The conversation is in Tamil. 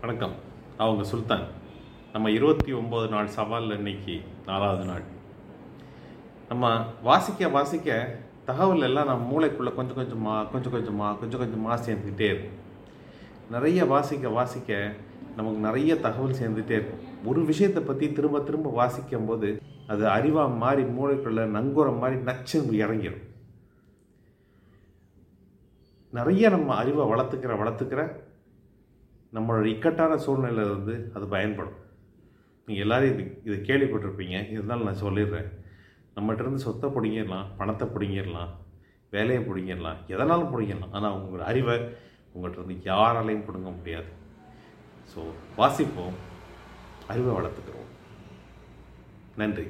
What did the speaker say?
வணக்கம். அவங்க சுல்தான். நம்ம இருபத்தி ஒம்பது நாள் சவாலில் இன்னைக்கு நாலாவது நாள். நம்ம வாசிக்க வாசிக்க தகவல் எல்லாம் நம்ம மூளைக்குள்ளே கொஞ்சம் கொஞ்சமாக கொஞ்சம் கொஞ்சமாக கொஞ்சம் கொஞ்சமாக சேர்ந்துக்கிட்டே இருக்கும். நிறைய வாசிக்க வாசிக்க நமக்கு நிறைய தகவல் சேர்ந்துகிட்டே இருக்கும். ஒரு விஷயத்தை பற்றி திரும்ப திரும்ப வாசிக்கும் போது அது அறிவாக மாறி மூளைக்குள்ளே நங்கூரம் மாதிரி நச்சு இறங்கிடும் நிறைய நம்ம அறிவை வளர்த்துக்கிற வளர்த்துக்கிற நம்மளோட இக்கட்டான சூழ்நிலையில் இருந்து அது பயன்படும். நீங்கள் எல்லோரும் இது இதை கேள்விப்பட்டிருப்பீங்க. இருந்தாலும் நான் சொல்லிடுறேன். நம்மகிட்ட இருந்து சொத்தை பிடிங்கிடலாம் பணத்தை பிடிங்கிடலாம் வேலையை பிடிங்கிடலாம் எதனாலும் பிடிங்கிடலாம். ஆனால் உங்களோட அறிவை உங்கள்கிட்ட இருந்து யாராலையும் பிடுங்க முடியாது. ஸோ வாசிப்போம் அறிவை வளர்த்துக்கிறோம். நன்றி.